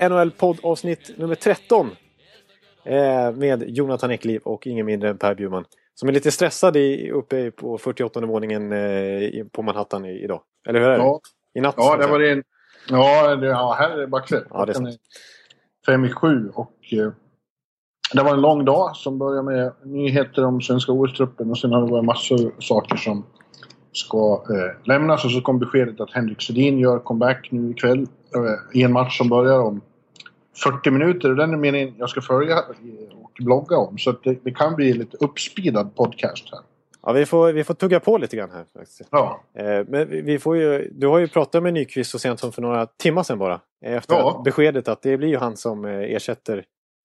NHL poddavsnitt nummer 13. Eh, med Jonathan Ekliv och ingen mindre än Per Bjurman. Som är lite stressad i, uppe på 48 våningen eh, på Manhattan i, idag. Eller hur är det? Ja. I natt? Ja, det var det. Ja, det, ja här är det baxet. Ja, det är sant. Fem i sju och eh, det var en lång dag som började med nyheter om svenska OS-truppen och sen har det varit massor saker som ska eh, lämnas och så kom beskedet att Henrik Sedin gör comeback nu ikväll eh, i en match som börjar om 40 minuter och den är meningen jag ska följa och blogga om så det, det kan bli lite uppspeedad podcast här. Ja, vi får, vi får tugga på lite grann här. Faktiskt. Ja, Eh, men vi- får ju, du har ju pratat med Nyqvist så sent som för några timmar sedan bara. Efter Ja. att beskedet att det blir ju han som eh, ersätter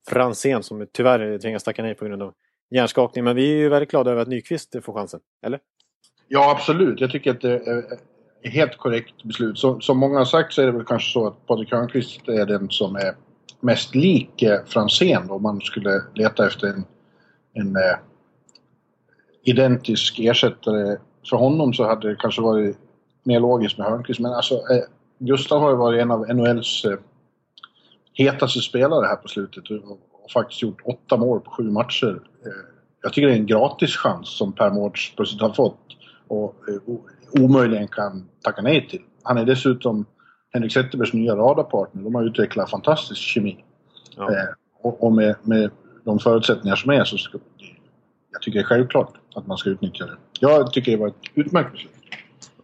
Franzén som tyvärr tvingas tacka nej på grund av hjärnskakning. Men vi är ju väldigt glada över att Nyqvist får chansen. Eller? Ja, absolut. Jag tycker att det är ett helt korrekt beslut. Som, som många har sagt så är det väl kanske så att Patrik Hörnqvist är den som är mest lik eh, Franzén om man skulle leta efter en, en eh, identisk ersättare för honom så hade det kanske varit mer logiskt med Hörnqvist. Men alltså, eh, Gustav har ju varit en av NHLs eh, hetaste spelare här på slutet och, och faktiskt gjort åtta mål på sju matcher. Eh, jag tycker det är en gratis chans som Per Mårts plötsligt har fått och eh, omöjligen kan tacka nej till. Han är dessutom Henrik Zetterbergs nya radarpartner. De har utvecklat fantastisk kemi. Ja. Eh, och och med, med de förutsättningar som är så ska, jag tycker det är självklart att man ska utnyttja det. Jag tycker det var ett utmärkt beslut.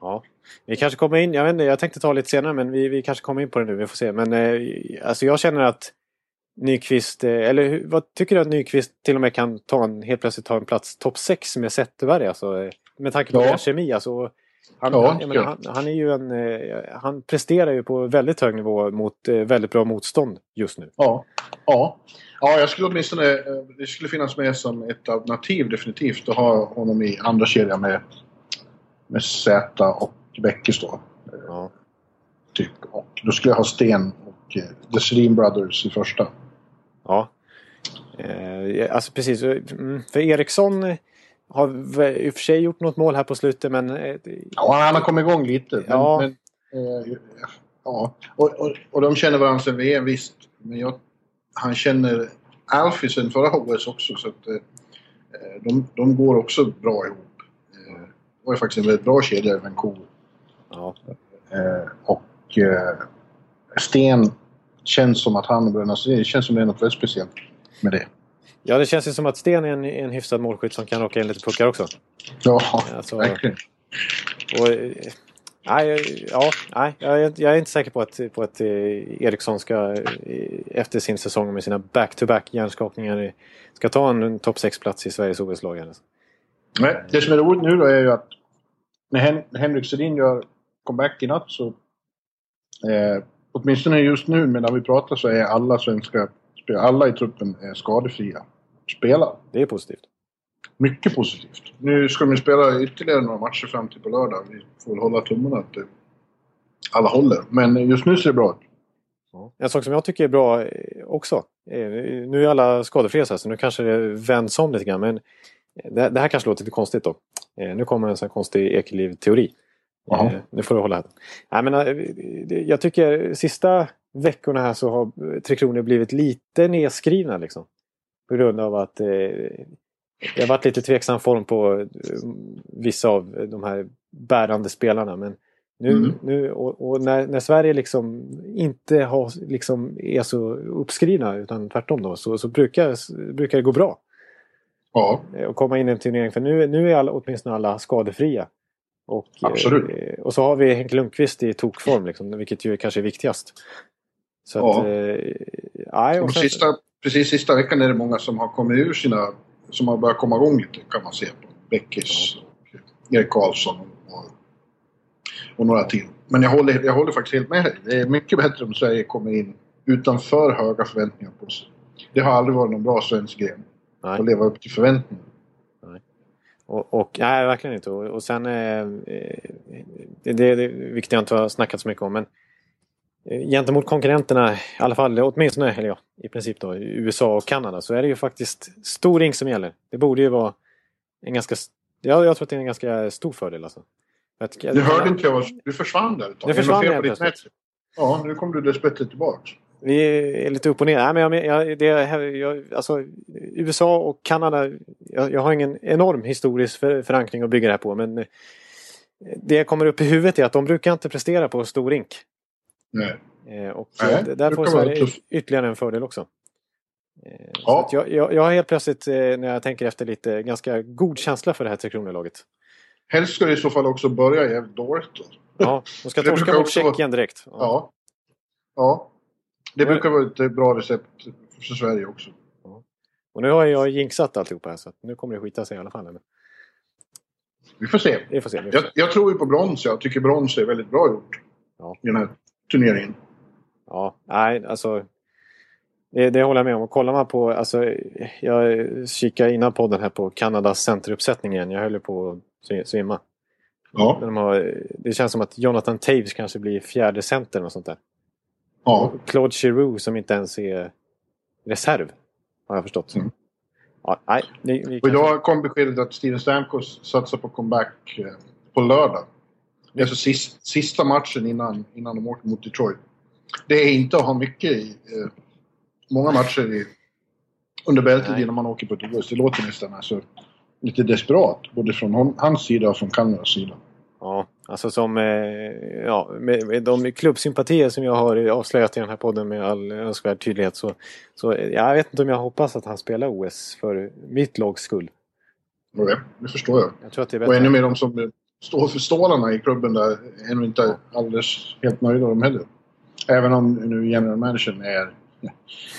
Ja. Vi kanske kommer in, jag vet inte, jag tänkte ta lite senare men vi, vi kanske kommer in på det nu, vi får se. Men eh, alltså jag känner att Nyqvist, eh, eller vad tycker du att Nyqvist till och med kan ta en, helt plötsligt ta en plats topp 6 med Zetterberg? Alltså, eh, med tanke på Ja. deras kemi. Alltså, han, Ja, han, menar, han, han är ju en, eh, han presterar ju på väldigt hög nivå mot eh, väldigt bra motstånd just nu. Ja. Ja. Ja, jag skulle åtminstone... eh, Det skulle finnas med som ett alternativ definitivt att ha honom i andra kedjan med, med Z och Bäckes då. Ja. Typ. Och då skulle jag ha Sten och The Sedin Brothers i första. Ja. Eh, alltså precis, mm, för Eriksson har i och för sig gjort något mål här på slutet men eh, Ja, han har kommit igång lite. Men, Ja. men, eh, ja. Och, och, och de känner varandra sen VM visst. Men jag, han känner Alfie sen förra OS också. Så att, eh, de, de går också bra ihop. Det var ju faktiskt en väldigt bra kedja i Vancouver. ja. Och Sten känns som att han börjar... alltså, Det känns som det är något väldigt speciellt med det. Ja, det känns ju som att Sten är en, en hyfsad målskytt som kan rocka in lite puckar också. Ja, Alltså- verkligen. Och, eh, nej, ja, nej, jag, är- inte säker på att, på att eh, Eriksson ska eh, efter sin säsong med sina back-to-back hjärnskakningar eh, ska ta en, topp 6-plats i Sveriges OS-lag. Alltså. Nej, det som är roligt nu då är ju att när Hen Henrik Sedin gör comeback i natt så eh, åtminstone just nu medan vi pratar så är alla svenska alla i truppen skadefria. Spelar. Det är positivt. Mycket positivt. Nu ska de spela ytterligare några matcher fram till på lördag. Vi får väl hålla tummarna att eh, alla håller. Men just nu ser det bra ut. En sak som jag tycker är bra eh, också. eh, Nu är alla skadefria så här, så nu kanske det vänds om lite grann. Men det, det här kanske låter lite konstigt då. Eh, Nu kommer en sån här konstig Ekeliv-teori. Jaha. Eh, Nu får du hålla här. Nej, men, eh, jag tycker sista veckorna här så har eh, Tre Kronor blivit lite nedskrivna liksom. På grund av att eh, det har varit lite tveksam form på eh, vissa av de här bärande spelarna. Men nu, Mm. nu och, och när, när Sverige liksom inte har, liksom är så uppskrivna utan tvärtom då så, så brukar, brukar det gå bra. Ja, eh, Att komma in i en turnering. För nu, nu är alla, åtminstone alla skadefria. Och, eh, Absolut. och så har vi Henke Lundqvist i tokform liksom, vilket ju kanske är viktigast. Så Ja. att, eh, nej, och och sen, sista, precis sista veckan är det många som har kommit ur sina... Som har börjat komma igång lite kan man se på. Bäckis, och Erik Karlsson och, och några till. Men jag håller, jag håller faktiskt helt med dig. Det är mycket bättre om Sverige kommer in utan för höga förväntningar på sig. Det har aldrig varit någon bra svensk gren. Att leva upp till förväntningarna. Och, och, nej, verkligen inte. Och, och sen... Eh, det, det, det, vilket jag inte har snackat så mycket om. Men eh, gentemot konkurrenterna, i alla fall åtminstone, eller ja, i princip då, USA och Kanada, så är det ju faktiskt stor ring som gäller. Det borde ju vara en ganska... Ja, jag tror att det är en ganska stor fördel alltså. Att, Du hörde inte jag. Du försvann där ett tag. Det försvann plötsligt. nät? Ja, nu kom du dessbättre tillbaks. Vi är lite upp och ner. Nej, men jag, jag, det, jag, alltså, USA och Kanada, jag, jag har ingen enorm historisk för, förankring att bygga det här på. Men eh, det jag kommer upp i huvudet är att de brukar inte prestera på stor rink. Nej. Eh, och Nej, där får Sverige ytterligare en fördel också. Eh, Ja. jag, jag, jag har helt plötsligt, eh, när jag tänker efter lite, ganska god känsla för det här Tre Kronor-laget. Helst ska det i så fall också börja jävligt dåligt. Då. Ja, de ska torska mot Tjeckien direkt. Ja. Ja. Det brukar vara ett bra recept för Sverige också. Och nu har jag jinxat alltihopa här så att nu kommer det skita sig i alla fall. Men Vi får se. vi får se. Vi får Jag, se. jag tror ju på brons. Jag tycker brons är väldigt bra gjort. Ja. I den här turneringen. Ja, nej, alltså. Det, det håller jag med om. Och kollar man på, alltså, jag kikade innan podden här på Kanadas centeruppsättning igen. Jag höll på att svi- svimma. Ja. De har, det känns som att Jonathan Taves kanske blir fjärde center och sånt där. ja. Claude Giroux som inte ens är reserv. Har jag förstått. Mm. Ja, nej, vi, vi Och kanske- idag kom beskedet att Steven Stamkos satsar på comeback eh, på lördag. Det är alltså sist, sista matchen innan, innan de åker mot Detroit. Det är inte att ha mycket i... Eh, många matcher i, under bältet Nej. innan man åker på ett OS. Det låter nästan alltså, lite desperat. Både från hon, hans sida och från Kanadas sida. Ja, alltså som eh, ja, med, med de klubbsympatier som jag har avslöjat i den här podden med all önskvärd tydlighet så, så eh, jag vet inte om jag hoppas att han spelar OS för mitt lags skull. Och det, förstår jag. Jag tror att det är Och bättre. ännu mer de som står för stålarna i klubben där är nog inte alldeles helt nöjda de heller. Även om nu general managern är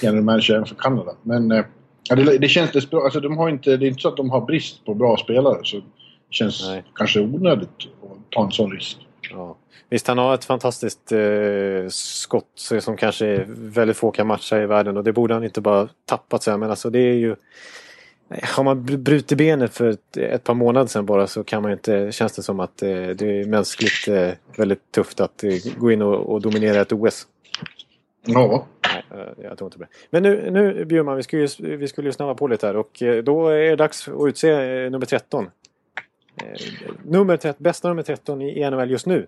general manager även för Kanada. Men eh, det, det känns desperat. Alltså, de har inte, det är inte så att de har brist på bra spelare. Så det känns Nej. kanske onödigt att ta en sån risk. Ja. Visst, han har ett fantastiskt eh, skott som kanske väldigt få kan matcha i världen och det borde han inte bara tappat. Så här. Men alltså det är ju... Har man br- brutit benet för ett, ett par månader sedan bara så kan man inte... Känns det som att eh, det är mänskligt eh, väldigt tufft att eh, gå in och, och dominera ett OS. Ja, Nej, jag tror inte på det. Men nu, nu Bjurman, vi skulle, ju, vi skulle ju snabba på lite här och då är det dags att utse nummer 13. Eh, nummer 13 bästa nummer 13 i NHL just nu.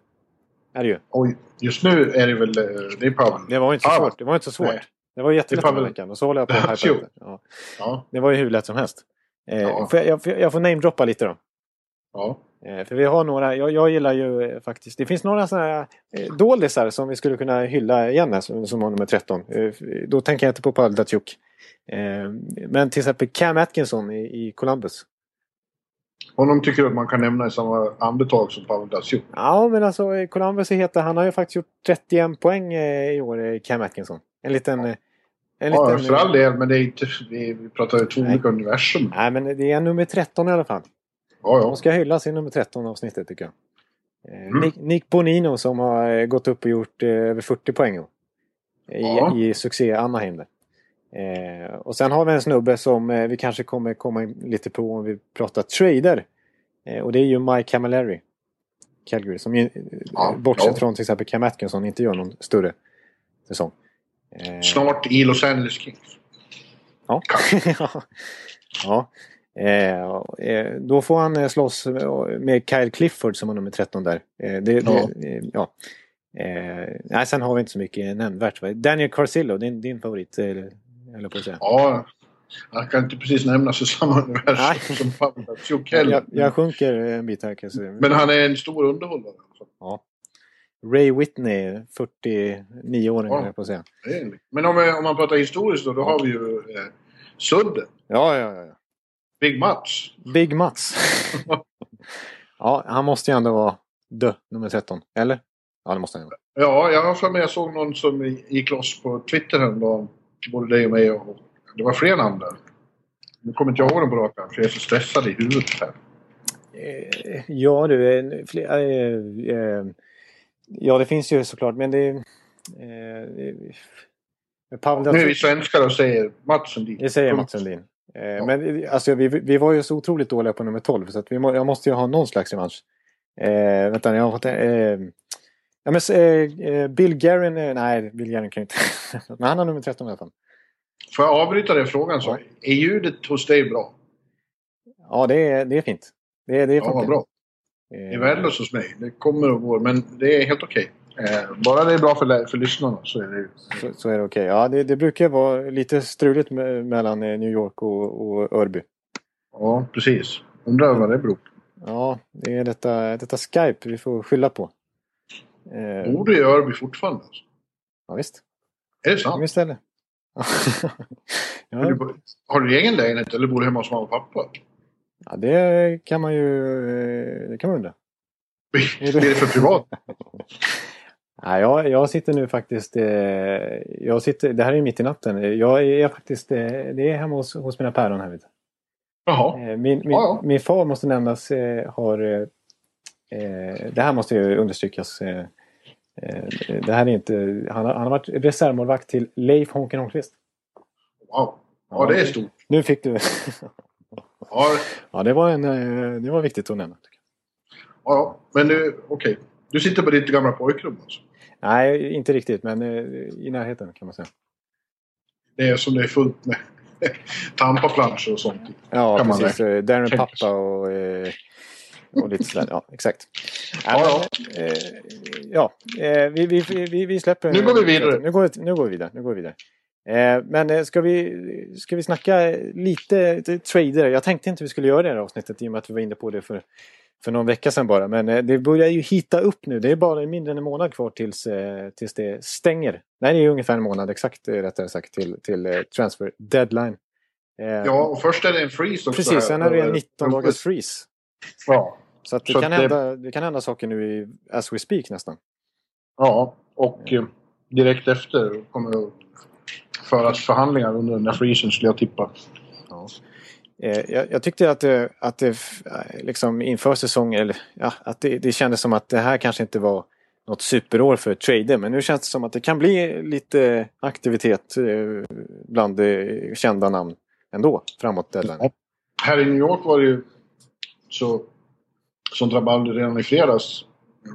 Är det ju. och just nu är det väl... Det är Pavel. Det var inte så Pavel. svårt. Det var inte så svårt. Nej. Det var jättelätt är den veckan. Och så håller jag på att. Ja. Ja, Det var ju hur lätt som helst. Eh, Ja. får jag, jag, får- jag får namedroppa lite då. ja. Eh, för vi har några, jag, jag gillar ju eh, faktiskt, det finns några sådana här eh, doldisar som vi skulle kunna hylla igen här, som, som har nummer 13. Eh, då tänker jag inte på Pavel Datsjuk. Eh, men till exempel Cam Atkinson i, i Columbus. Honom tycker jag att man kan nämna i samma andetag som Pavel Datsjuk. Ja men alltså Columbus heter, han har ju faktiskt gjort 31 poäng i år, Cam Atkinson. En liten... En Ja, liten för all del, men det är inte... Vi, vi pratar ju två olika universum. Nej men det är nummer 13 i alla fall. Ja, ja. De ska hyllas i nummer 13 avsnittet tycker jag. Eh, Mm. Nick, Nick Bonino som har eh, gått upp och gjort eh, över 40 poäng i, Ja. i succé Anaheim. där. Eh, och sen har vi en snubbe som eh, vi kanske kommer komma in lite på om vi pratar trader. Och det är ju Mike Camilleri. Calgary som ju, Ja, bortsett ja. från till exempel Cam Atkinson inte gör någon större säsong. Eh, Snart i Los Angeles Kings. Ja. ja. Eh, eh, då får han eh, slåss med Kyle Clifford som har nummer 13 där. Eh, det, Ja. det, ja. Eh, nej, sen har vi inte så mycket nämnvärt. Daniel Carcillo, din, din favorit, jag på att säga. Ja, han kan inte precis nämnas i samma universum som Pavel Jag, jag sjunker en bit här kan jag säga. Men han är en stor underhållare. ja. Ray Whitney, 49 år Ja. höll jag på att säga. Men om, om man pratar historiskt då, då har vi ju eh, Sudden. Ja, ja, ja. Big Mats. Big Mats. ja, han måste ju ändå vara dö, nummer 13. Eller? Ja, det måste han ju vara. Ja, jag har för mig jag såg någon som gick loss på Twitter häromdagen. Både dig och mig. Och, det var fler namn där. Nu kommer inte jag ihåg dem på rak arm, för jag är så stressad i huvudet här. Eh, Ja du, eh, fler, eh, eh, ja det finns ju såklart men det... Eh, Pavel Nu är vi svenskar och säger Mats Sundin. Det säger. Mats Sundin. Eh, Men alltså, vi, vi var ju så otroligt dåliga på nummer 12 så vi må, jag måste ju ha någon slags revansch. Eh, vänta, jag har fått... Eh, ja, men, eh, eh, Bill Guerin... Eh, nej, Bill Guerin kan ju inte... men han har nummer 13 i alla fall. Får jag avbryta den frågan så? Ja. Är ljudet hos dig bra? Ja, det är, det är fint. Det, är- det är Ja, vad bra. Eh, Det är värdelöst hos mig. Det kommer och går, men det är helt okej. Eh, bara det är bra för, för lyssnarna så är det så, så är det okej. Ja, det, det brukar vara lite struligt me- mellan eh, New York och, och Örby. Ja, precis. Undrar vad det beror på. Ja, det är detta, detta Skype vi får skylla på. Eh, Bor du i Örby fortfarande? Ja, visst. Är det sant? visst är det. Har ja, du, har du egen lägenhet eller bor du hemma hos mamma och pappa? Ja, det kan man ju... Det kan man undra. Blir det för privat? Nej, jag, jag sitter nu faktiskt... Eh, jag sitter, det här är mitt i natten. Jag är faktiskt... Eh, det är hemma hos, hos mina päron här. Vet. Jaha. Eh, Min, min, Ja, ja. min far måste nämnas har... Det här måste ju understrykas. Det här är inte... Han har, han har varit reservmålvakt till Leif Honken Holmqvist. Wow. Ja, det är stort. Nu fick du... Ja, ja, det var, en, eh, det var viktigt att nämna. ja. men du, okej. Du sitter på ditt gamla pojkrum alltså? Nej, inte riktigt, men eh, i närheten kan man säga. Det är som det är fullt med tampaplanscher och sånt. Ja, Kan man precis. Eh, Darren Pappa och, eh, och lite sådär. Ja, exakt. Ja, ja eh, vi, vi, vi, vi släpper... Nu går vi vidare. Nu går, nu går vi vidare. Nu går vi vidare. Eh, men eh, ska vi, ska vi snacka lite, trader? Jag tänkte inte vi skulle göra det här avsnittet i och med att vi var inne på det för, för någon vecka sedan bara. Men eh, det börjar ju hitta upp nu. Det är bara mindre än en månad kvar tills, tills det stänger. Nej, det är ungefär en månad exakt rättare sagt till, till transfer deadline. Ja, och först är det en freeze också. Precis, sen är det en över- 19 dagars freeze. Ja. Så att det, Så kan det- Hända, det kan hända saker nu i as we speak nästan. Ja, och direkt efter kommer föras förhandlingar under den där freezen skulle jag tippa. Ja. Eh, jag, jag tyckte att det, att det eh, liksom inför säsong, eller ja, att det, det kändes som att det här kanske inte var något superår för trader. Men nu känns det som att det kan bli lite aktivitet eh, bland kända namn ändå framåt deadline. Här i New York var det ju så som drabbade redan i fredags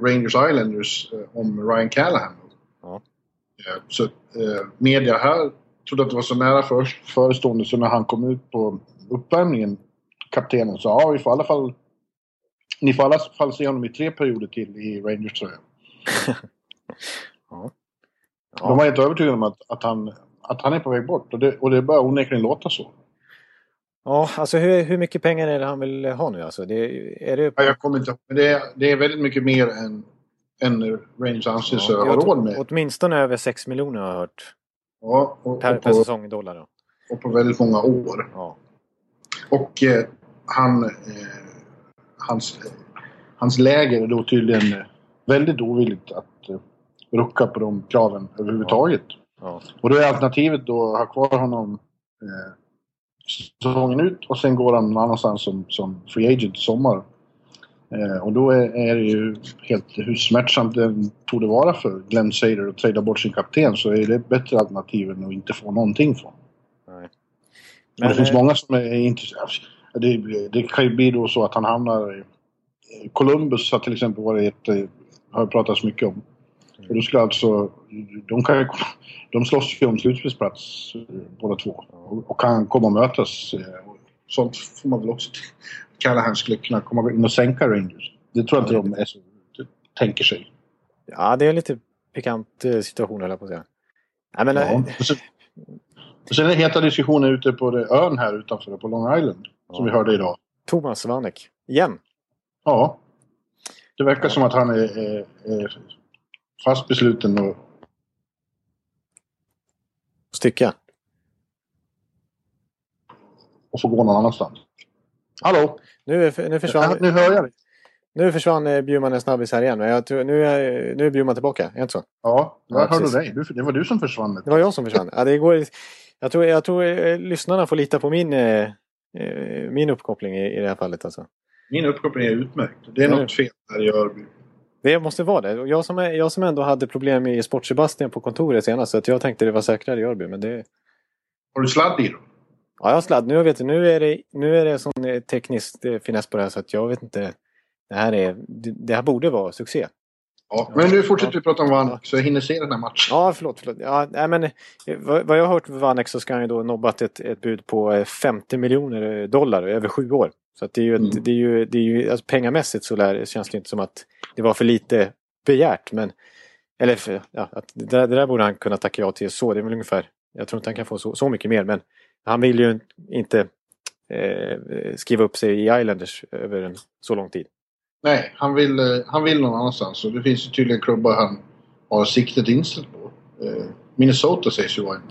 Rangers Islanders om Ryan Callahan. Ja. Eh, Så eh, media här trodde att det var så nära för, förestående så när han kom ut på uppvärmningen, kaptenen, sa ja vi får i alla fall ni får i alla fall se honom i tre perioder till i Rangers tröja. Ja. De var helt övertygade om att, att, han, att han är på väg bort och det, och det börjar onekligen låta så. Ja, alltså hur, hur mycket pengar är det han vill ha nu? Alltså, det, är det Ja, jag kommer inte ihåg, men det är, det är väldigt mycket mer än, än Rangers anser sig Ja, ha råd med. Åtminstone över 6 miljoner har jag hört. Ja, och, Per, och, per på, säsong i dollar då. och på väldigt många år. Ja. Och eh, han, eh, hans, eh, hans läger är då tydligen eh, väldigt ovilligt att eh, rucka på de kraven överhuvudtaget. Ja. Och då är alternativet då att ha kvar honom eh, säsongen ut och sen går han någon annanstans som, som free agent i sommar. Eh, och då är, det ju helt hur smärtsamt det tog det vara för Glenn Sader att trada bort sin kapten så är det ett bättre alternativ än att inte få någonting från. Nej. Men, det finns eh, många som är intresserade. Det, det kan ju bli då så att han hamnar... i- Columbus har till exempel varit ett... eh, Har pratats mycket om. Och då skulle alltså... De, kan de slåss ju om slutspelsplats eh, båda två. Och, kan komma och mötas. eh, Sånt får man väl också... Callahan skulle kunna komma in och sänka Rangers. Det tror jag inte de är så, tänker sig. Ja, det är en lite pikant eh, situation höll jag på att säga. Nej, men, Ja. eh, Och sen, och sen är det heta diskussioner ute på det, ön här utanför på Long Island. Som vi hörde idag. Thomas Vanek. Igen. Ja. Det verkar som att han är, är, är fast besluten att... Stycka. att få gå någon annanstans. Hallå? Nu, nu Ja, försvann, nu hör jag dig. nu försvann eh, Bjurman en snabbis här igen. Men jag tror, nu, är, nu är Bjurman tillbaka. Är det inte så? Ja, jag Ja, hörde precis. dig. Du, det var du som försvann. Det var jag som försvann. Ja, det går, jag tror, jag tror eh, lyssnarna får lita på min, eh, min uppkoppling i, i det här fallet. Alltså. Min uppkoppling är utmärkt. Det är Ja. något fel där i Örby. Det måste vara det. Jag som, är, jag som ändå hade problem i Sport-Sebastian på kontoret senast. Så att jag tänkte det var säkrare i Örby. Men det... Har du sladd i dem? Ja, jag har sladd. Nu, vet du, nu är det, nu är det sån eh, teknisk eh, finess på det här så att jag vet inte. Det här, är, det, här borde vara succé. Ja. Men nu fortsätter vi prata om Vanek så jag hinner se den här matchen. Ja, förlåt. förlåt. Ja, nej, men, eh, vad, jag har hört för Vanek så ska han ju då nobbat ett, ett bud på eh, 50 miljoner dollar över sju år. Så att det är ju, Mm. det är ju, det är ju alltså, pengamässigt så lär, känns det inte som att det var för lite begärt. Men, eller för, ja, att det, där, det där borde han kunna tacka ja till så. Det är väl ungefär, jag tror inte han kan få så, så mycket mer. Men han vill ju inte eh, skriva upp sig i Islanders över en så lång tid. Nej, han vill, eh, han vill någon annanstans och det finns ju tydligen klubbar han har siktet inställt på. Eh, Minnesota sägs ju vara en.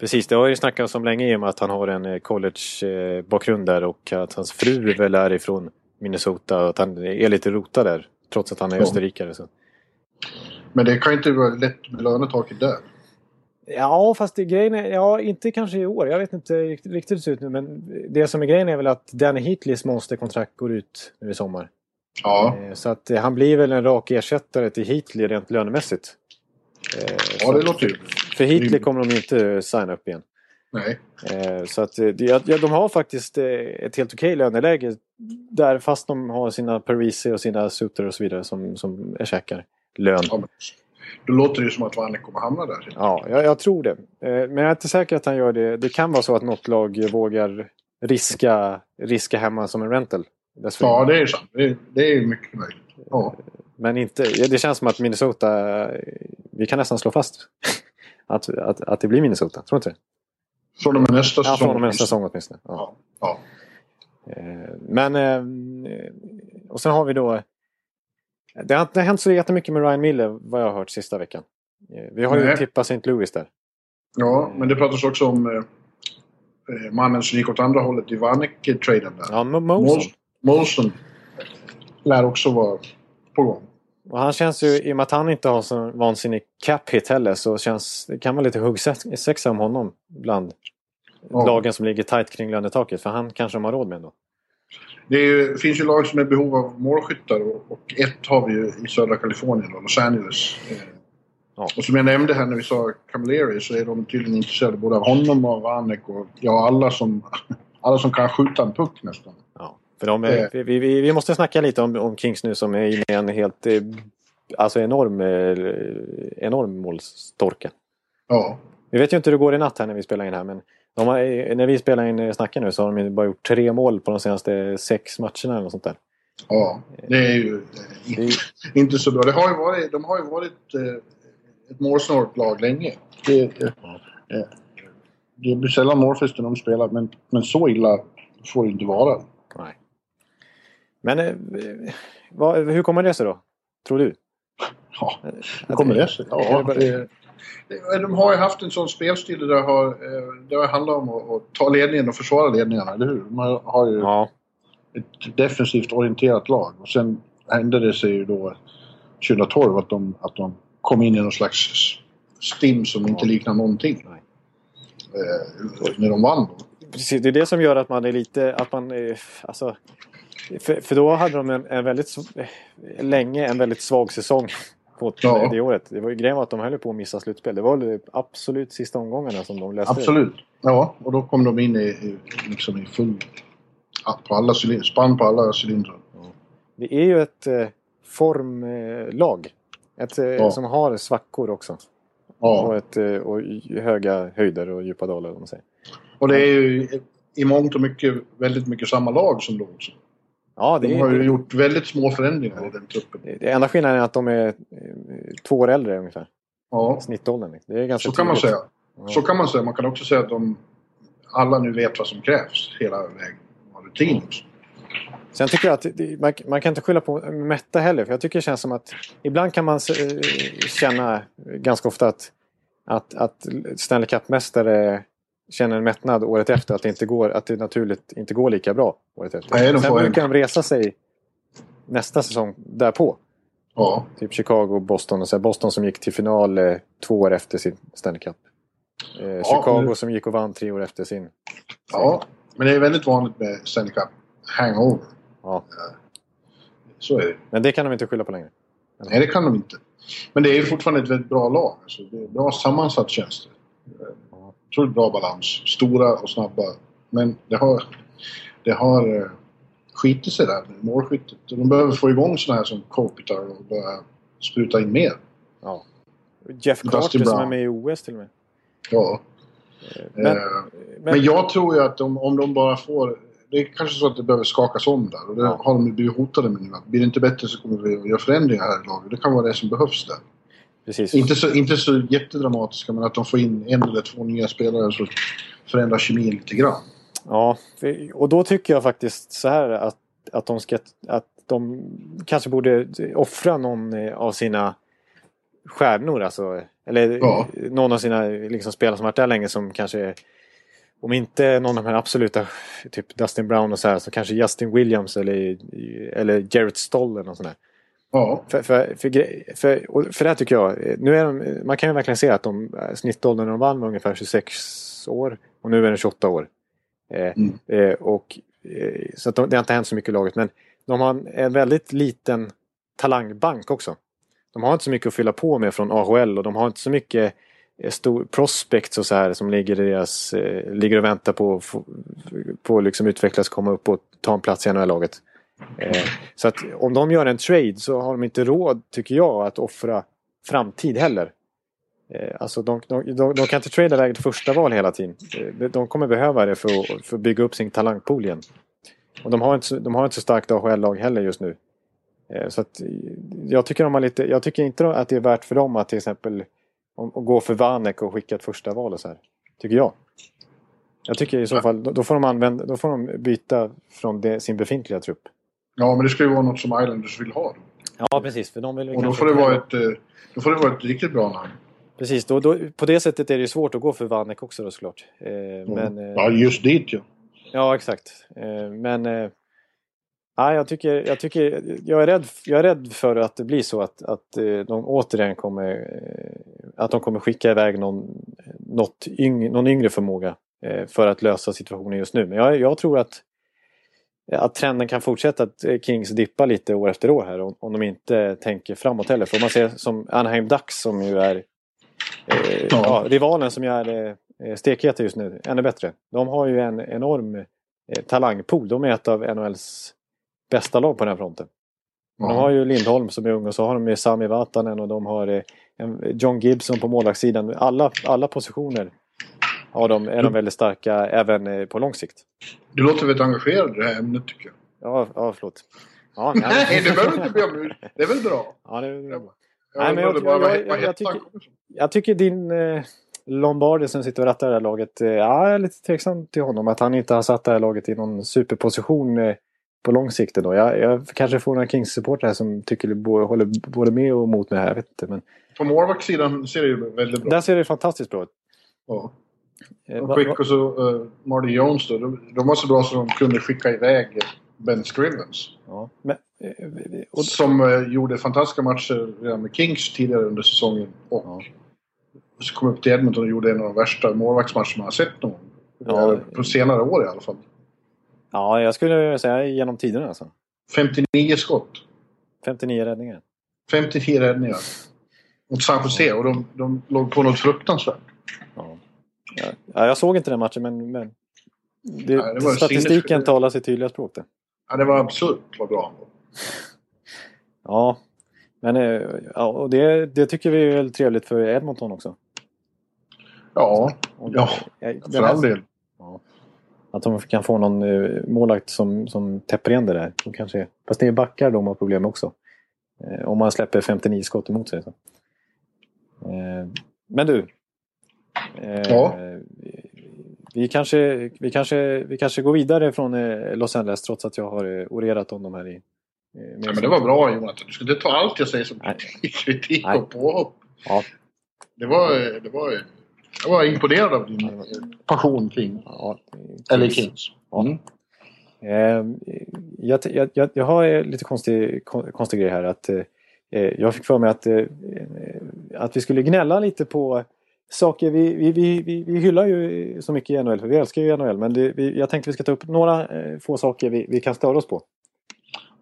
Precis, det har ju snackats om länge i och med att han har en college-bakgrund där och att hans fru väl är ifrån Minnesota och att han är lite rotad där. Trots att han är Ja. österrikare. Så. Men det kan ju inte vara lätt med lönetaket där. Ja, fast det, grejen är, ja, inte kanske i år. Jag vet inte riktigt hur det ser ut nu. Men det som är grejen är väl att Danny Heatleys monsterkontrakt går ut nu i sommar. Ja, Eh, Så att eh, han blir väl en rak ersättare till Heatley rent lönemässigt. Eh, ja så det låter ju... För Heatley kommer de inte signa upp igen. Nej. Så att ja, de har faktiskt ett helt okej löneläge där fast de har sina Parisi och sina Suter och så vidare som, som är käkar lön. Ja, då låter det ju som att Vanek kommer hamna där. Ja, jag, jag tror det. Eh, Men jag är inte säker att han gör det. Det kan vara så att något lag vågar riska, riska hemma som en rental. dessförinnan. Ja, det är sant. Det är, det är mycket möjligt. Ja. Men inte, ja, det känns som att Minnesota, eh, vi kan nästan slå fast att, att, att det blir Minnesota. Tror du inte det? Från och med nästa Ja, säsong. från och med nästa säsong åtminstone. Ja. Ja. ja. Eh, Men... Och sen har vi då... Det har inte hänt så jättemycket med Ryan Miller vad jag har hört sista veckan. Eh, Vi har ju Nej. tippat St. Louis där. ja, men det pratas också om eh, eh, mannen som gick åt andra hållet i Vanek-traden där. Ja, Mo- Molson. Mols- Molson lär också vara på gång. Och han känns ju, i och med att han inte har så vansinnig cap hit heller, så känns det kan vara lite huggsexa om honom bland Ja. lagen som ligger tajt kring lönetaket. För han kanske de har råd med ändå. Det, ju, finns ju lag som är i behov av målskyttar och, och ett har vi ju i södra Kalifornien, då, Los Angeles. Eh, Ja. Och som jag nämnde här när vi sa Camilleri så är de tydligen intresserade både av honom och av Vanek och ja, alla som, alla som kan skjuta en puck nästan. Ja, för de är, Eh. vi, vi, vi måste snacka lite om, om Kings nu som är inne i en helt eh, alltså enorm, eh, enorm målstorka. Ja, Vi vet ju inte hur det går i natt här när vi spelar in här men har, när vi spelar in eh, snackar nu så har de bara gjort tre mål på de senaste sex matcherna eller sånt där. ja. Det är ju Det är, inte så bra. Det har ju varit, de har ju varit eh, ett målsnålt lag länge. Det, eh, eh, det blir sällan målfest när de spelar men, men så illa får det inte vara. nej. Men vad, hur kommer det sig då? Tror du? Ja, hur kommer det sig? Ja, det, det, de har ju haft en sån spelstil där det har, eh, det har handlat om att, ta ledningen och försvara ledningarna, eller hur? De har, ju Ja, ett defensivt orienterat lag och sen hände det sig ju då 2012 att de, att de kom in i någon slags stim som inte liknar någonting. Eh, när de vann då. precis. Det är det som gör att man är lite... Att man, eh, alltså, för, för då hade de en, en väldigt... eh, Länge en väldigt svag säsong. På Ja. det året. Det var grejen var att de höll på att missa slutspel. Det var väl absolut sista omgångarna som de löste. Absolut. Ja, och då kom de in i, i, liksom i full... På alla cylinder, spann på alla cylindrar. Det är ju ett eh, formlag. Ett, eh, Ja. Som har svackor också. Och, Ja, ett, eh, och höga höjder och djupa dalar. Om man säger. och det är ju i mångt och mycket väldigt mycket samma lag som då också. Ja, det De har ju det, gjort väldigt små förändringar i den truppen. det enda skillnaden är att de är eh, två år äldre ungefär. Ja, Snittåldern. Det är ganska så kan man säga. Ja. Så kan man säga. Man kan också säga att de alla nu vet vad som krävs hela vägen. Och rutin också. Sen tycker jag att det, man, man kan inte skylla på Metta heller. För jag tycker det känns som att ibland kan man eh, känna ganska ofta att, att, att Stanley Cup-mästare känner en mättnad året efter. Att det, inte går, att det naturligt inte går lika bra året efter. Nej, Sen brukar de resa sig nästa säsong därpå. Ja, Typ Chicago Boston. Och så här Boston som gick till final eh, två år efter sin Stanley Cup. Eh, Chicago men- som gick och vann tre år efter sin. ja. Men det är väldigt vanligt med Stanley Cup hangover. Ja. Så är det. Men det kan de inte skylla på längre. Nej, det kan de inte. Men det är ju fortfarande ett väldigt bra lag. Alltså, det är bra sammansatt känns det. Otroligt bra balans. Stora och snabba. Men det har, det har eh, skitit sig där målskyttet. De behöver få igång sådana här som Kopitar och börja spruta in mer. Ja. Jeff Carter som är med i OS till och med. Ja. Men, Eh, Men jag tror ju att de, om de bara får... Det är kanske så att det behöver skakas om där och det Ja. har de ju blivit hotade med nu. Blir det inte bättre så kommer vi att göra förändringar här i laget. Det kan vara det som behövs där. Precis. Inte så, inte så jättedramatiska men att de får in en eller två nya spelare så förändrar kemin lite grann. Ja, och då tycker jag faktiskt så här att, att de ska... Att de kanske borde offra någon eh, av sina stjärnor alltså. Eller Ja. någon av sina liksom, spelare som varit där länge som kanske... Om inte någon av de här absoluta, typ Dustin Brown och så här, så kanske Justin Williams eller, eller Jarrett Stoll eller något sånt där. Ja, För, för, för, för, för det här tycker jag, nu är de, man kan ju verkligen se att de, eh, snittåldern de vann var ungefär 26 år och nu är den 28 år. Eh, Mm. eh, och, eh, så att de, det har inte hänt så mycket i laget men de har en, väldigt liten talangbank också. De har inte så mycket att fylla på med från AHL och de har inte så mycket eh, stor prospects och så här som ligger, deras, eh, ligger och väntar på att få- på att liksom utvecklas, komma upp och ta en plats i NHL-laget. Eh, så att om de gör en trade så har de inte råd, tycker jag, att offra framtid heller. Eh, alltså de, de, de, de kan inte trada iväg ett första val hela tiden. Eh, de kommer behöva det för att, för att bygga upp sin talangpool igen. Och de har inte, de har inte så starkt AHL-lag heller just nu. Så att jag tycker, de har lite, jag tycker inte att det är värt för dem att till exempel om, att gå för Vanek och skicka ett första val och så här. Tycker jag. Jag tycker i så fall, då, då får de, använda, då får de byta från det, sin befintliga trupp. Ja men det ska ju vara något som Islanders vill ha. Ja, precis. För de vill Och då får det vara ett, eh, då får det vara ett riktigt bra namn. Precis, då, då, på det sättet är det ju svårt att gå för Vanek också då såklart. Eh, men, eh, Ja, just dit ja. ja, exakt. Eh, men eh, ja, jag, tycker, jag, tycker, jag, är rädd, jag är rädd för att det blir så att, att eh, de återigen kommer eh, att de kommer skicka iväg någon, något yng, någon yngre förmåga för att lösa situationen just nu. Men jag, jag tror att att trenden kan fortsätta att eh, Kings dippa lite år efter år här om, om de inte tänker framåt heller. För om man ser som Anaheim Ducks som ju är eh, ja. rivalen som ju är eh, stekheta just nu, ännu bättre. De har ju en enorm eh, talangpool. De är ett av NHLs bästa lag på den här fronten. Ja. De har ju Lindholm som är ung och så har de ju Sami Vatanen och de har eh, John Gibson på målvaktssidan. Alla, alla positioner har de, är de väldigt starka även eh, på lång sikt. Du låter väldigt engagerad i det här ämnet tycker jag. Ja, ja förlåt. Ja, Nej, det behöver du inte be om ursäkt. Det är väl bra? Ja, det, Jag Nej, men jag- jag- vad jag hettan tycker-. Jag tycker din eh, Lombardi som sitter och rattar det här laget, eh, ja, jag är lite tveksam till honom. Att han inte har satt det här laget i någon superposition eh, på lång sikt ändå. Jag, jag kanske får några Kings-supportrar som tycker bo, håller både med och emot mig här. Jag vet inte. Men På målvaktssidan ser det ju väldigt bra där ser det fantastiskt bra ut. Ja. Eh, De va- skickade så uh, Marty Jones då. De, de var så bra så de kunde skicka iväg Ben Scrivens. ja, men, eh, och, Som eh, gjorde fantastiska matcher redan med Kings tidigare under säsongen. Och Ja. så kom upp till Edmonton och gjorde en av de värsta målvaktsmatcher man har sett någon. Ja. Eh, På senare år i alla fall. ja, jag skulle säga genom tiderna alltså. 59 skott. 59 räddningar. 59 räddningar. Mot San Jose och de, de låg på något fruktansvärt. Ja. Ja, ja, jag såg inte den matchen men, men det, Nej, det statistiken sinnes- talar sitt tydliga språk där. Ja, det var absurt vad bra. Ja, men eh, ja, och det, det tycker vi är trevligt för Edmonton också. Ja, Och, Ja, för all del. Ja. Att de kan få någon eh, målvakt som, som täpper igen det där. De kanske, fast det är backar de har problem med också. Eh, om man släpper 59 skott emot sig. Så. Men du. Eh, Ja. Vi kanske, vi, kanske, vi kanske går vidare från eh, Los Angeles trots att jag har eh, orerat om dem här i... eh, Ja, men det var bra Jonathan. Du ska inte ta allt jag säger som kritik och påhopp. Ja, Det var, det var, jag var imponerad av din eh, passion kring ja, LA Kings. Ja. Eh, jag, jag, jag, jag har eh, lite konstig, kon- konstig grej här. Att, eh, jag fick för mig att, eh, att vi skulle gnälla lite på saker. Vi, vi, vi, vi, vi hyllar ju så mycket i NHL, för vi älskar ju NHL. Men det, vi, jag tänkte vi ska ta upp några eh, få saker vi, vi kan störa oss på.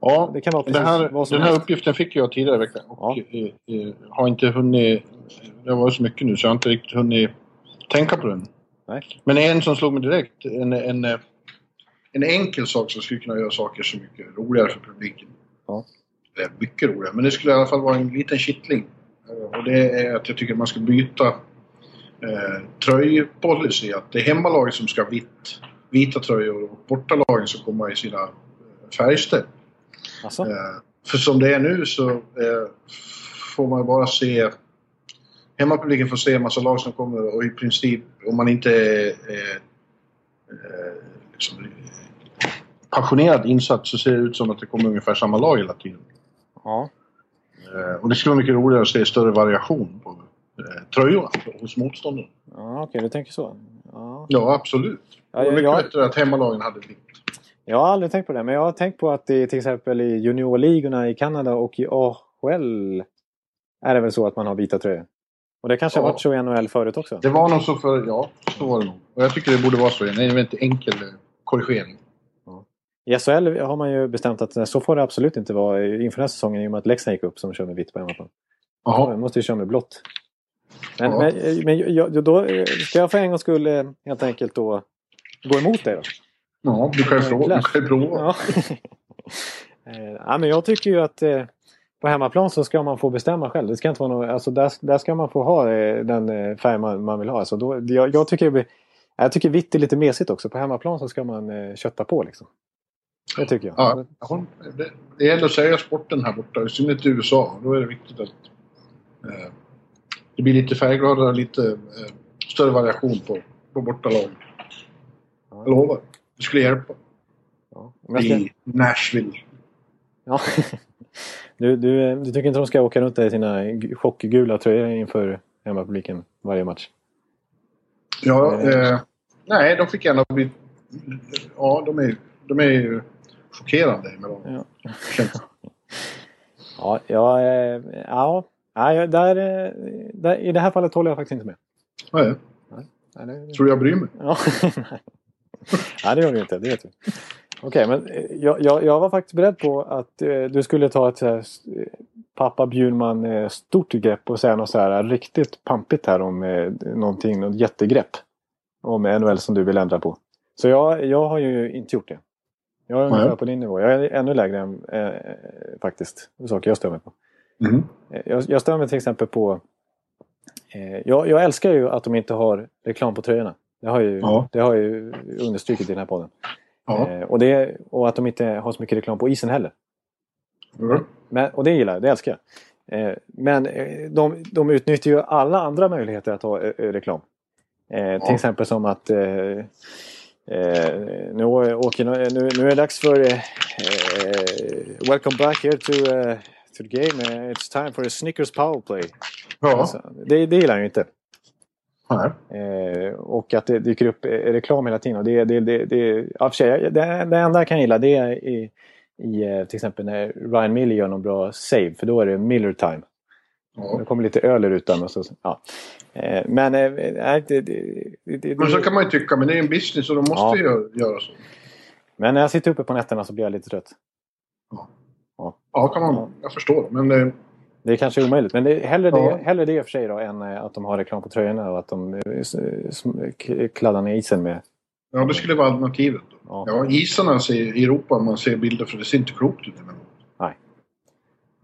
Ja, Det kan vara det här, vad som den här helst. uppgiften fick jag tidigare i veckan. Och eh, eh, har inte hunnit... Det har varit så mycket nu så jag har inte riktigt hunnit tänka på den. Nej. Men en som slog mig direkt. En, en, en enkel sak som skulle kunna göra saker så mycket roligare för publiken. Ja. Eller mycket roligare, men det skulle i alla fall vara en liten kittling. Och det är att jag tycker att man ska byta eh, tröjpolicy. Att det är hemmalaget som ska ha vitt, vita tröjor och bortalagen som kommer i sina eh, färgställ. Alltså? Eh, för som det är nu så eh, får man bara se... Hemmapubliken får se en massa lag som kommer och i princip om man inte är eh, eh, liksom, passionerat insatt så ser det ut som att det kommer ungefär samma lag hela tiden. Ja. Och det skulle vara mycket roligare att se större variation på tröjorna hos motståndarna. Ja, okej, du tänker så. Ja. Ja, absolut. Ja, det var mycket bättre att hemmalagen hade vitt. Jag har aldrig tänkt på det, men jag har tänkt på att det till exempel i juniorligorna i Kanada och i AHL är det väl så att man har vita tröjor. Och det kanske har Ja. varit så i NHL förut också. Det var nog så för... Ja, så var det nog. Och jag tycker det borde vara så. Det är en väldigt enkel eh, korrigering. I SHL har man ju bestämt att så får det absolut inte vara inför den här säsongen i och med att Leksand gick upp som kör med vitt på hemmaplan. Jaha. Man måste ju köra med blått. Men, Ja. men, men jag, då eh, ska jag för en gång skull eh, helt enkelt då gå emot dig då? Ja, du kan ju fråga. Du kan prova. Ja. Eh, ja, men jag tycker ju att på hemmaplan så ska man få bestämma själv. Det ska inte vara något, alltså där, där ska man få ha den färg man, man vill ha. Alltså då, jag, jag, tycker, det jag tycker vitt är lite mesigt också. På hemmaplan så ska man eh, kötta på liksom. Det tycker jag. Ja, ja, det, det gäller att säga sporten här borta, i synnerhet i USA. Då är det viktigt att eh, det blir lite färggladare, lite eh, större variation på, på bortalag. Jag lovar. Det skulle hjälpa Ja. Ska- i Nashville. Ja. Du, du, eh, du tycker inte de ska åka runt där i sina chockgula tröjor inför hemmapubliken varje match? Ja, Eh. eh, nej, de fick gärna bli... Ja, de är, de är ju chockerande emellanåt. Ja. Ja, ja, eh, ja. Nej, där, eh, där, I det här fallet håller jag faktiskt inte med. Nej, Nej, det, tror du jag bryr mig? ja. Nej, det gör du inte. Det vet du. Okej, men eh, jag, jag, jag var faktiskt beredd på att eh, du skulle ta ett här, eh, pappa Bjurman eh, stort grepp och säga något så här riktigt pampigt här om eh, någonting, något jättegrepp. Om NHL som du vill ändra på. Så jag, jag har ju inte gjort det. Jag är ungefär på din nivå. Jag är ännu lägre än eh, faktiskt. Det är saker jag stör mig på. Mm. Eh, Jag, jag stör mig till exempel på... Eh, jag, jag älskar ju att de inte har reklam på tröjorna. Det har, ju, Ja. det har ju understrukit i den här podden. Ja. Eh, och, det, och att de inte har så mycket reklam på isen heller. Mm. Men, och det gillar jag, det älskar jag. Eh, men eh, de, de utnyttjar ju alla andra möjligheter att ha eh, reklam. Eh, Till exempel som att eh, nu, åker, nu, nu är det dags för eh, Welcome back here to, eh, to the game. Eh, It's time for a Snickers powerplay. Ja. Alltså, det, det gillar jag ju inte. Eh, och att det dyker upp eh, reklam hela tiden. Och det, det, det, det, sig, det, det enda jag kan gilla det är i, i eh, till exempel när Ryan Miller gör någon bra save. För då är det Miller time. Ja. Det kommer lite öl ur rutan. Och så, ja. eh, men eh, det, det, Men så kan man ju tycka, men det är en business och de måste Ja. ju göra, göra så. men när jag sitter uppe på nätterna så blir jag lite trött. Ja, kan man, Ja. jag förstår. Men eh, Det är kanske omöjligt. Men det, hellre, Ja. det, hellre det i och för sig då, än eh, att de har reklam på tröjorna och att de eh, kladdar ner isen med. ja, det skulle vara alternativet. Ja. Ja, isarna ser, i Europa, man ser bilder, för det ser inte klokt ut emellanåt.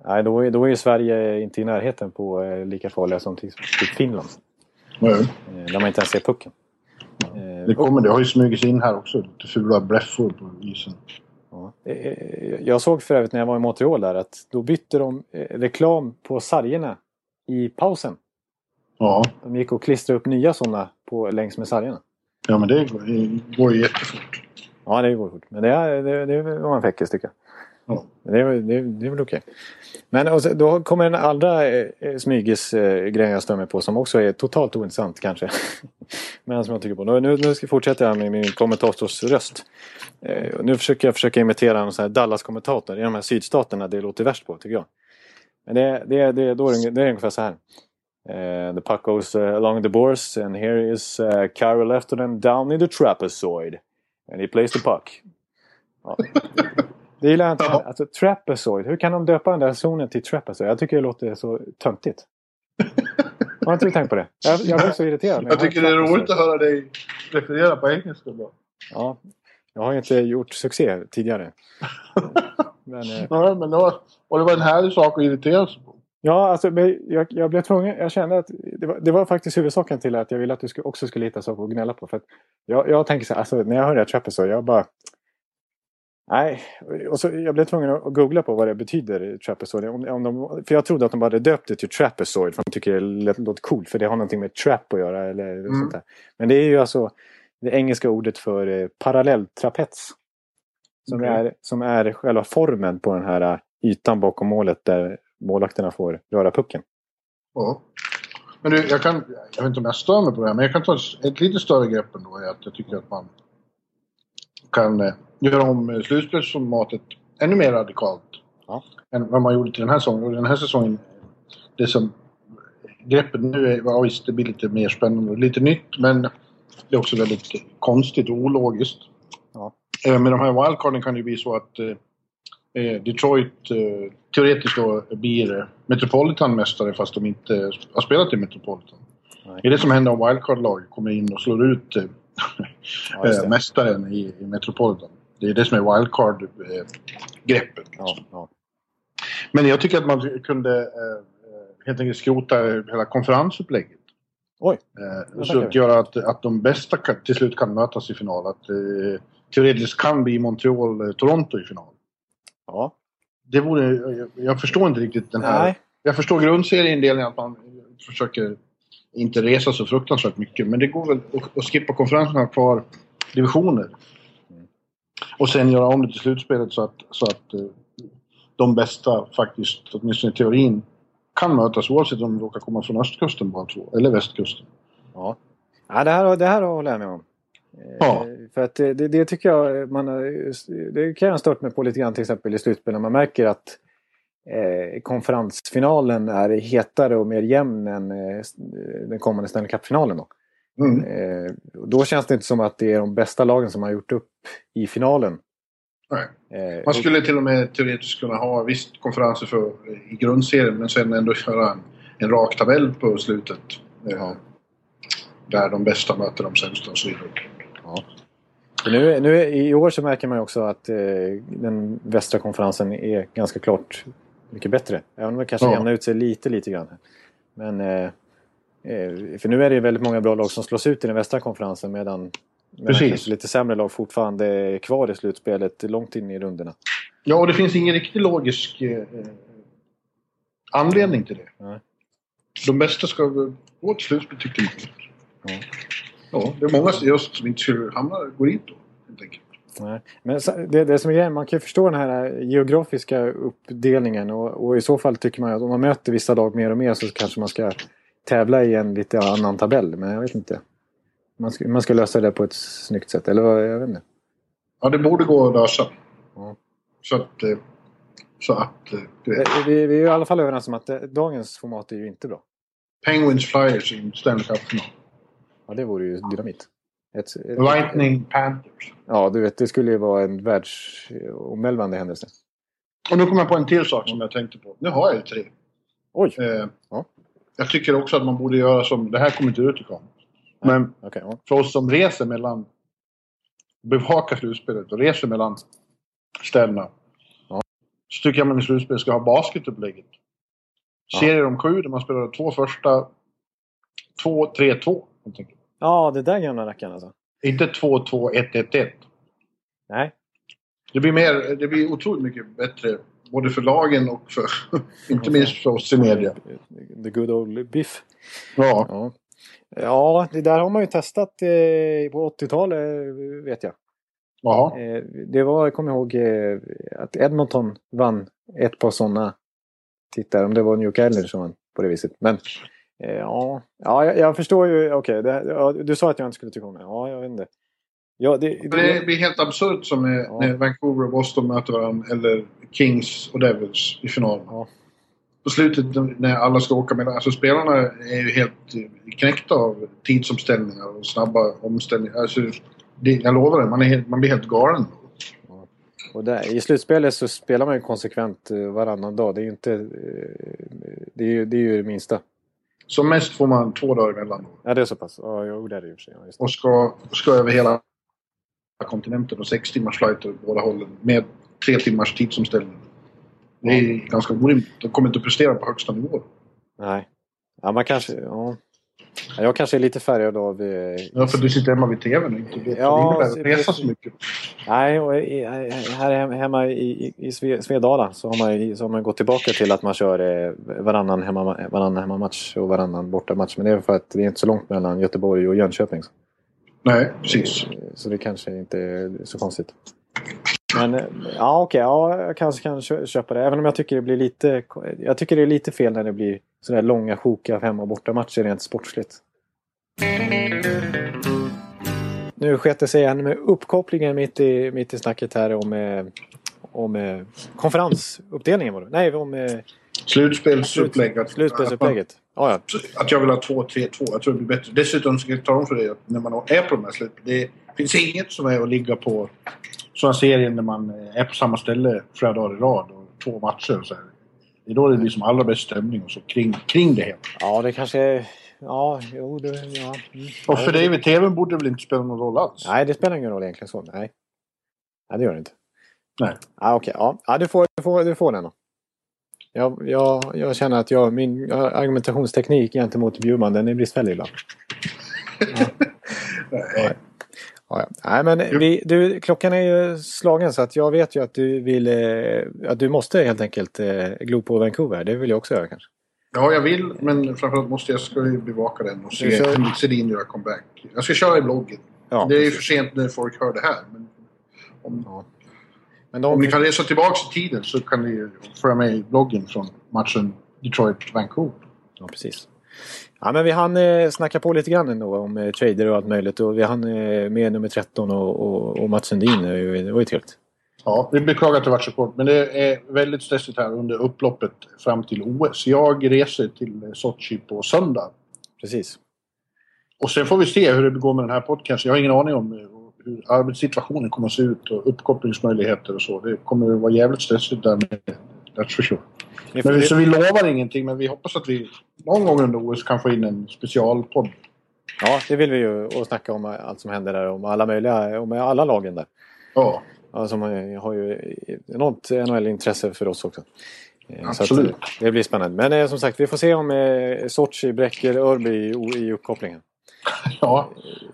Nej, då, är- då är Sverige inte i närheten på lika farliga som till till Finland. Nej. Där man inte ens ser pucken. Det kommer, det har ju smugit sig in här också. Lite fula bräffor på isen. Ja. Eh, Jag såg för övrigt när jag var i Montreal där att då bytte de eh, reklam på sargerna i pausen. Ja, De gick och klistrade upp nya sådana på, längs med sargerna. ja men det går, ju jättefort. Ja, det går fort. Men det, är, det, det var en fräckis tycker jag. Ja. Det är, väl- det, är- det är väl okej. Men och så, då kommer den andra eh, smygesgrejen eh, eh jag stör mig på som också är totalt ointressant kanske. Men som jag tycker på. Nu, nu nu ska jag fortsätta med min kommentatorsröst. Eh, nu försöker jag försöka imitera en sån här Dallas-kommentator i de här sydstaterna det låter värst på tycker jag. Men det, det, det, då är det, det är ungefär så här. Uh, the puck goes uh, along the boards and here is uh, Kyle Leftonen down in the trapezoid. And he plays the puck. Ja. Det gillar jag inte. Ja. Alltså, trapezoid. Hur kan de döpa den där zonen till trapezoid? Jag tycker det låter så töntigt. Har inte du tänkt på det? Jag, jag blir så irriterad. Jag hör tycker det är roligt att höra dig referera på engelska. Då. Ja, jag har ju inte gjort succé tidigare. Men, eh, Ja, men det var, och det var en härlig sak att irritera sig på. ja, alltså, jag, jag blev tvungen. Jag kände att det var, det var faktiskt huvudsaken till att jag ville att du också skulle hitta saker att gnälla på. För jag, jag tänker så här, alltså, när jag hör det här trapezoid, jag bara... Nej, och så jag blev tvungen att googla på vad det betyder, trapezoid. Om, om de, för jag trodde att de bara hade döpt det till trapezoid för de tycker det låter coolt för det har någonting med trap att göra eller Mm. sånt där. Men det är ju alltså det engelska ordet för eh, parallelltrapets. Som, Okej. är, som är själva formen på den här eh, ytan bakom målet där målvakterna får röra pucken. Ja. Men du, jag kan, jag vet inte om jag stör mig på det här, men jag kan ta ett, ett lite större grepp ändå. Är att jag tycker att man kan eh, göra om slutspelsformatet ännu mer radikalt. Ja. Än vad man gjorde till den här säsongen. Och den här säsongen, det som greppet nu är, ja visst det blir lite mer spännande och lite nytt, men det är också väldigt konstigt och ologiskt. Ja. Eh, Med de här wildcarden kan det ju bli så att eh, Detroit eh, teoretiskt då blir Metropolitan-mästare fast de inte har spelat i Metropolitan. Nej. Det är det som händer om wildcard-lag kommer in och slår ut Ja, eh, mästaren i, i Metropolitan. Det är det som är wildcard-greppet. Ja, ja. Men jag tycker att man kunde eh, eh, helt enkelt skrota hela konferensupplägget. Oj, Eh, så att göra att, att de bästa kan, till slut kan mötas i final. Att eh, teoretiskt kan bli Montreal, eh, Toronto i final. ja. Det vore, jag, jag förstår inte riktigt den här... Nej. Jag förstår grundserieindelningen att man försöker inte resa så fruktansvärt mycket. Men det går väl att, skippa konferensen och kvar divisioner. Och sen göra om det till slutspelet så att, så att eh, de bästa faktiskt, åtminstone i teorin, kan mötas oavsett om de råkar komma från östkusten bara två, eller västkusten. Ja, ja det, här, det här håller jag med om. Eh, Ja. För att det, det, tycker jag man Det kan jag ha stört mig på lite grann till exempel i slutspel när man märker att eh, konferensfinalen är hetare och mer jämn än eh, den kommande Stanley Cup-finalen. Då. Mm. Eh, då känns det inte som att det är de bästa lagen som har gjort upp i finalen. Nej. Eh, Man skulle till och med teoretiskt kunna ha visst konferenser för, i grundserien men sen ändå köra en, en rak tabell på slutet. Eh, Ja. Där de bästa möter de sämsta och så vidare. Ja. Nu, nu, I år så märker man ju också att eh, den västra konferensen är ganska klart mycket bättre. Även om det kanske Ja. jämnar ut sig lite, lite grann. Men, eh, eh, för nu är det väldigt många bra lag som slås ut i den västra konferensen medan, medan kanske lite sämre lag fortfarande är kvar i slutspelet långt in i rundorna. Ja, och det finns ingen riktigt logisk eh, anledning till det. Nej. De bästa ska gå till slutspel tycker man. Ja. Ja, det är många just som inte skulle hamna, går dit då. Helt enkelt. Nej. Men det, det som är grejen, man kan ju förstå den här geografiska uppdelningen och, och i så fall tycker man att om man möter vissa lag mer och mer så kanske man ska tävla i en lite annan tabell. Men jag vet inte. Man ska, man ska lösa det på ett snyggt sätt, eller vad? Jag vet inte. Ja, det borde gå att lösa. Ja. Så att... eh, Så att... eh, Vi, vi är i alla fall överens om att eh, dagens format är ju inte bra. Penguins Flyers i Stanley Cup-final. Ja, det vore ju dynamit. Ett, ett, Lightning Panthers. Ja, du vet, det skulle ju vara en världsomvälvande händelse. Och nu kommer jag på en till sak som jag tänkte på. Nu har jag ju tre. Oj! Eh, Ja. Jag tycker också att man borde göra som... Det här kommer inte ut i kameran. Men Okej, ja. för oss som reser mellan... Bevakar slutspelet och reser mellan ställena. Ja. Så tycker jag man i slutspelet ska ha basketupplägget. Ja. Serier om sju där man spelar två första... Två, tre, två. helt enkelt. Ja, det där gamla rackaren alltså. Inte två, två, ett, ett, ett. Nej, Det blir, mer, det blir otroligt mycket bättre. Både för lagen och för... inte minst för oss i media. The good old biff. Ja. Ja. ja, det där har man ju testat eh, på 80-talet vet jag. Jaha. Eh, det var, jag kommer ihåg eh, att Edmonton vann ett par sådana tittar. Om det var New York Islanders som vann på det viset. Men eh, ja, ja jag, jag förstår ju. Okej, det- ja, du sa att jag inte skulle tycka om det. Ja, jag vet inte. Ja, det, Men Det blir helt absurt som när, Ja. när Vancouver och Boston möter varandra. Eller Kings och Devils i finalen. Ja. På slutet när alla ska åka mellan... Alltså spelarna är ju helt eh, knäckta av tidsomställningar och snabba omställningar. Alltså, det, jag lovar det, man, är helt, man blir helt galen. Och där, I slutspelet så spelar man ju konsekvent eh, varannan dag. Det är ju inte... eh, Det är ju det, är ju det minsta. Som mest får man två dagar emellan. Ja, det är så pass. Ja, jo, det är det i och för sig. Ja. Och ska, ska över hela kontinenten och sex timmars flighter åt båda hållen med tre timmars tidsomställning. Det är ganska orimligt. De kommer inte att prestera på högsta nivå. Nej. Ja, man kanske... Ja. Ja, Jag kanske är lite färgad av... Eh, Ja, för du sitter hemma vid TVn och inte vet Ja, vad det innebär så mycket. Nej, och i- här hem- hemma i, i, i Sve- Svedala så har, man, så har man gått tillbaka till att man kör eh, varannan, hemma, varannan hemmamatch och varannan bortamatch. Men det är för att det är inte så långt mellan Göteborg och Jönköping. Nej, precis. Så det kanske inte är så konstigt. Men eh, ja, okej. ja, jag kanske kan kö- köpa det. Även om jag tycker det blir lite... Jag tycker det är lite fel när det blir sådär långa sjokiga hemma och bortamatcher rent sportsligt. Nu sket det sig igen med uppkopplingen mitt i, mitt i snacket här om, eh, om eh, konferensuppdelningen. Var det. Nej, om eh, Slutspelsupplägg. att- slutspelsupplägget. Ja, ja. Att, jag vill ha 2-3-2. Jag tror det blir bättre. Dessutom ska jag tala om för dig att när man är på de här sluten. Det finns inget som är att ligga på sådana serier när man är på samma ställe flera dagar i rad och två matcher. Och så här. Det är då det blir som allra bäst stämning och så kring, kring det hela. ja, det kanske... Ja, jo, det... Ja. Mm. Och för dig vid TVn borde det väl inte spela någon roll alls? Nej, det spelar ingen roll egentligen så. Nej, Nej det gör det inte. Nej. Ah, Okej, ja. ja du, får, du, får, du får den då. Jag, jag, jag känner att jag, min argumentationsteknik gentemot Bjurman den är bristfällig ibland. Nej. Ja. Nej, men vi, du, klockan är ju slagen så att jag vet ju att du vill... Eh, att du måste helt enkelt eh, glo på Vancouver. Det vill jag också göra kanske. Ja, jag vill, men framförallt måste jag ska ju bevaka den och se kör- Henrik Sedin göra comeback. Jag ska köra i bloggen. Ja, det är ju för sent när folk hör det här. Men om, Ja. Men de, om ni kan resa tillbaka i tiden så kan ni ju följa med i bloggen från matchen Detroit-Vancouver. Ja, precis. Ja, men vi hann eh, snacka på lite grann ändå om eh, trader och allt möjligt. Och vi hann eh, med nummer 13 och, och, och Mats Sundin. Det var ju- var trevligt. Ja, vi beklagar att det varit så kort, men det är väldigt stressigt här under upploppet fram till OS. Jag reser till Sochi på söndag. Precis. Och sen får vi se hur det går med den här podcasten. Jag har ingen aning om eh, hur arbetssituationen kommer att se ut och uppkopplingsmöjligheter och så. Det kommer att vara jävligt stressigt där med. That's for sure. Men, vi- så vi lovar ingenting, men vi hoppas att vi någon gång under OS kan få in en specialpodd. ja, det vill vi ju. Och snacka om allt som händer där. Om alla möjliga, om alla lagen där. Ja, Ja, som har, har ju enormt NHL-intresse för oss också. Eh, så Absolut. eh, det blir spännande. Men eh, som sagt, vi får se om eh, Sochi bräcker Örby i, i uppkopplingen. ja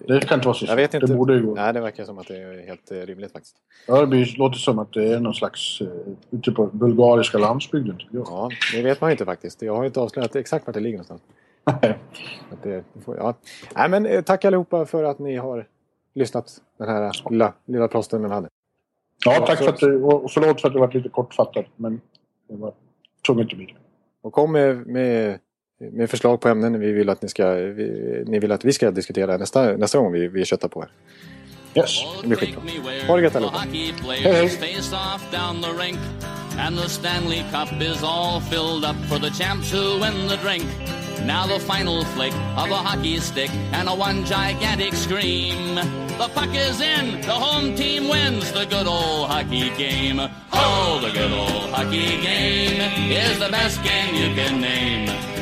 det kan inte vara så Jag vet inte. Det borde ju gå. Nej, det verkar som att det är helt eh, rimligt faktiskt. Örby låter som att det är någon slags uh, ute på bulgariska landsbygden. Ja, det vet man ju inte faktiskt. Jag har inte avslöjat exakt vart det ligger någonstans. Att det, det får, ja. Nej, men eh, tack allihopa för att ni har lyssnat den här lilla, lilla plåstern vi hade. Ja, tack för att du, och förlåt för att det var lite kortfattat, men det var tvunget att bli det. Och kom med, med, med förslag på ämnen vi vill att ni ska, vi, ni vill att vi ska diskutera nästa, nästa gång vi, vi köttar på här. Yes. Det blir skitbra. Ha det gött allihopa. Hej, hej. And the Stanley Cup is all filled up for the champs who win the drink. Now the final flick of a hockey stick and a one gigantic scream. The puck is in, the home team wins the good old hockey game. Oh, the good old hockey game is the best game you can name.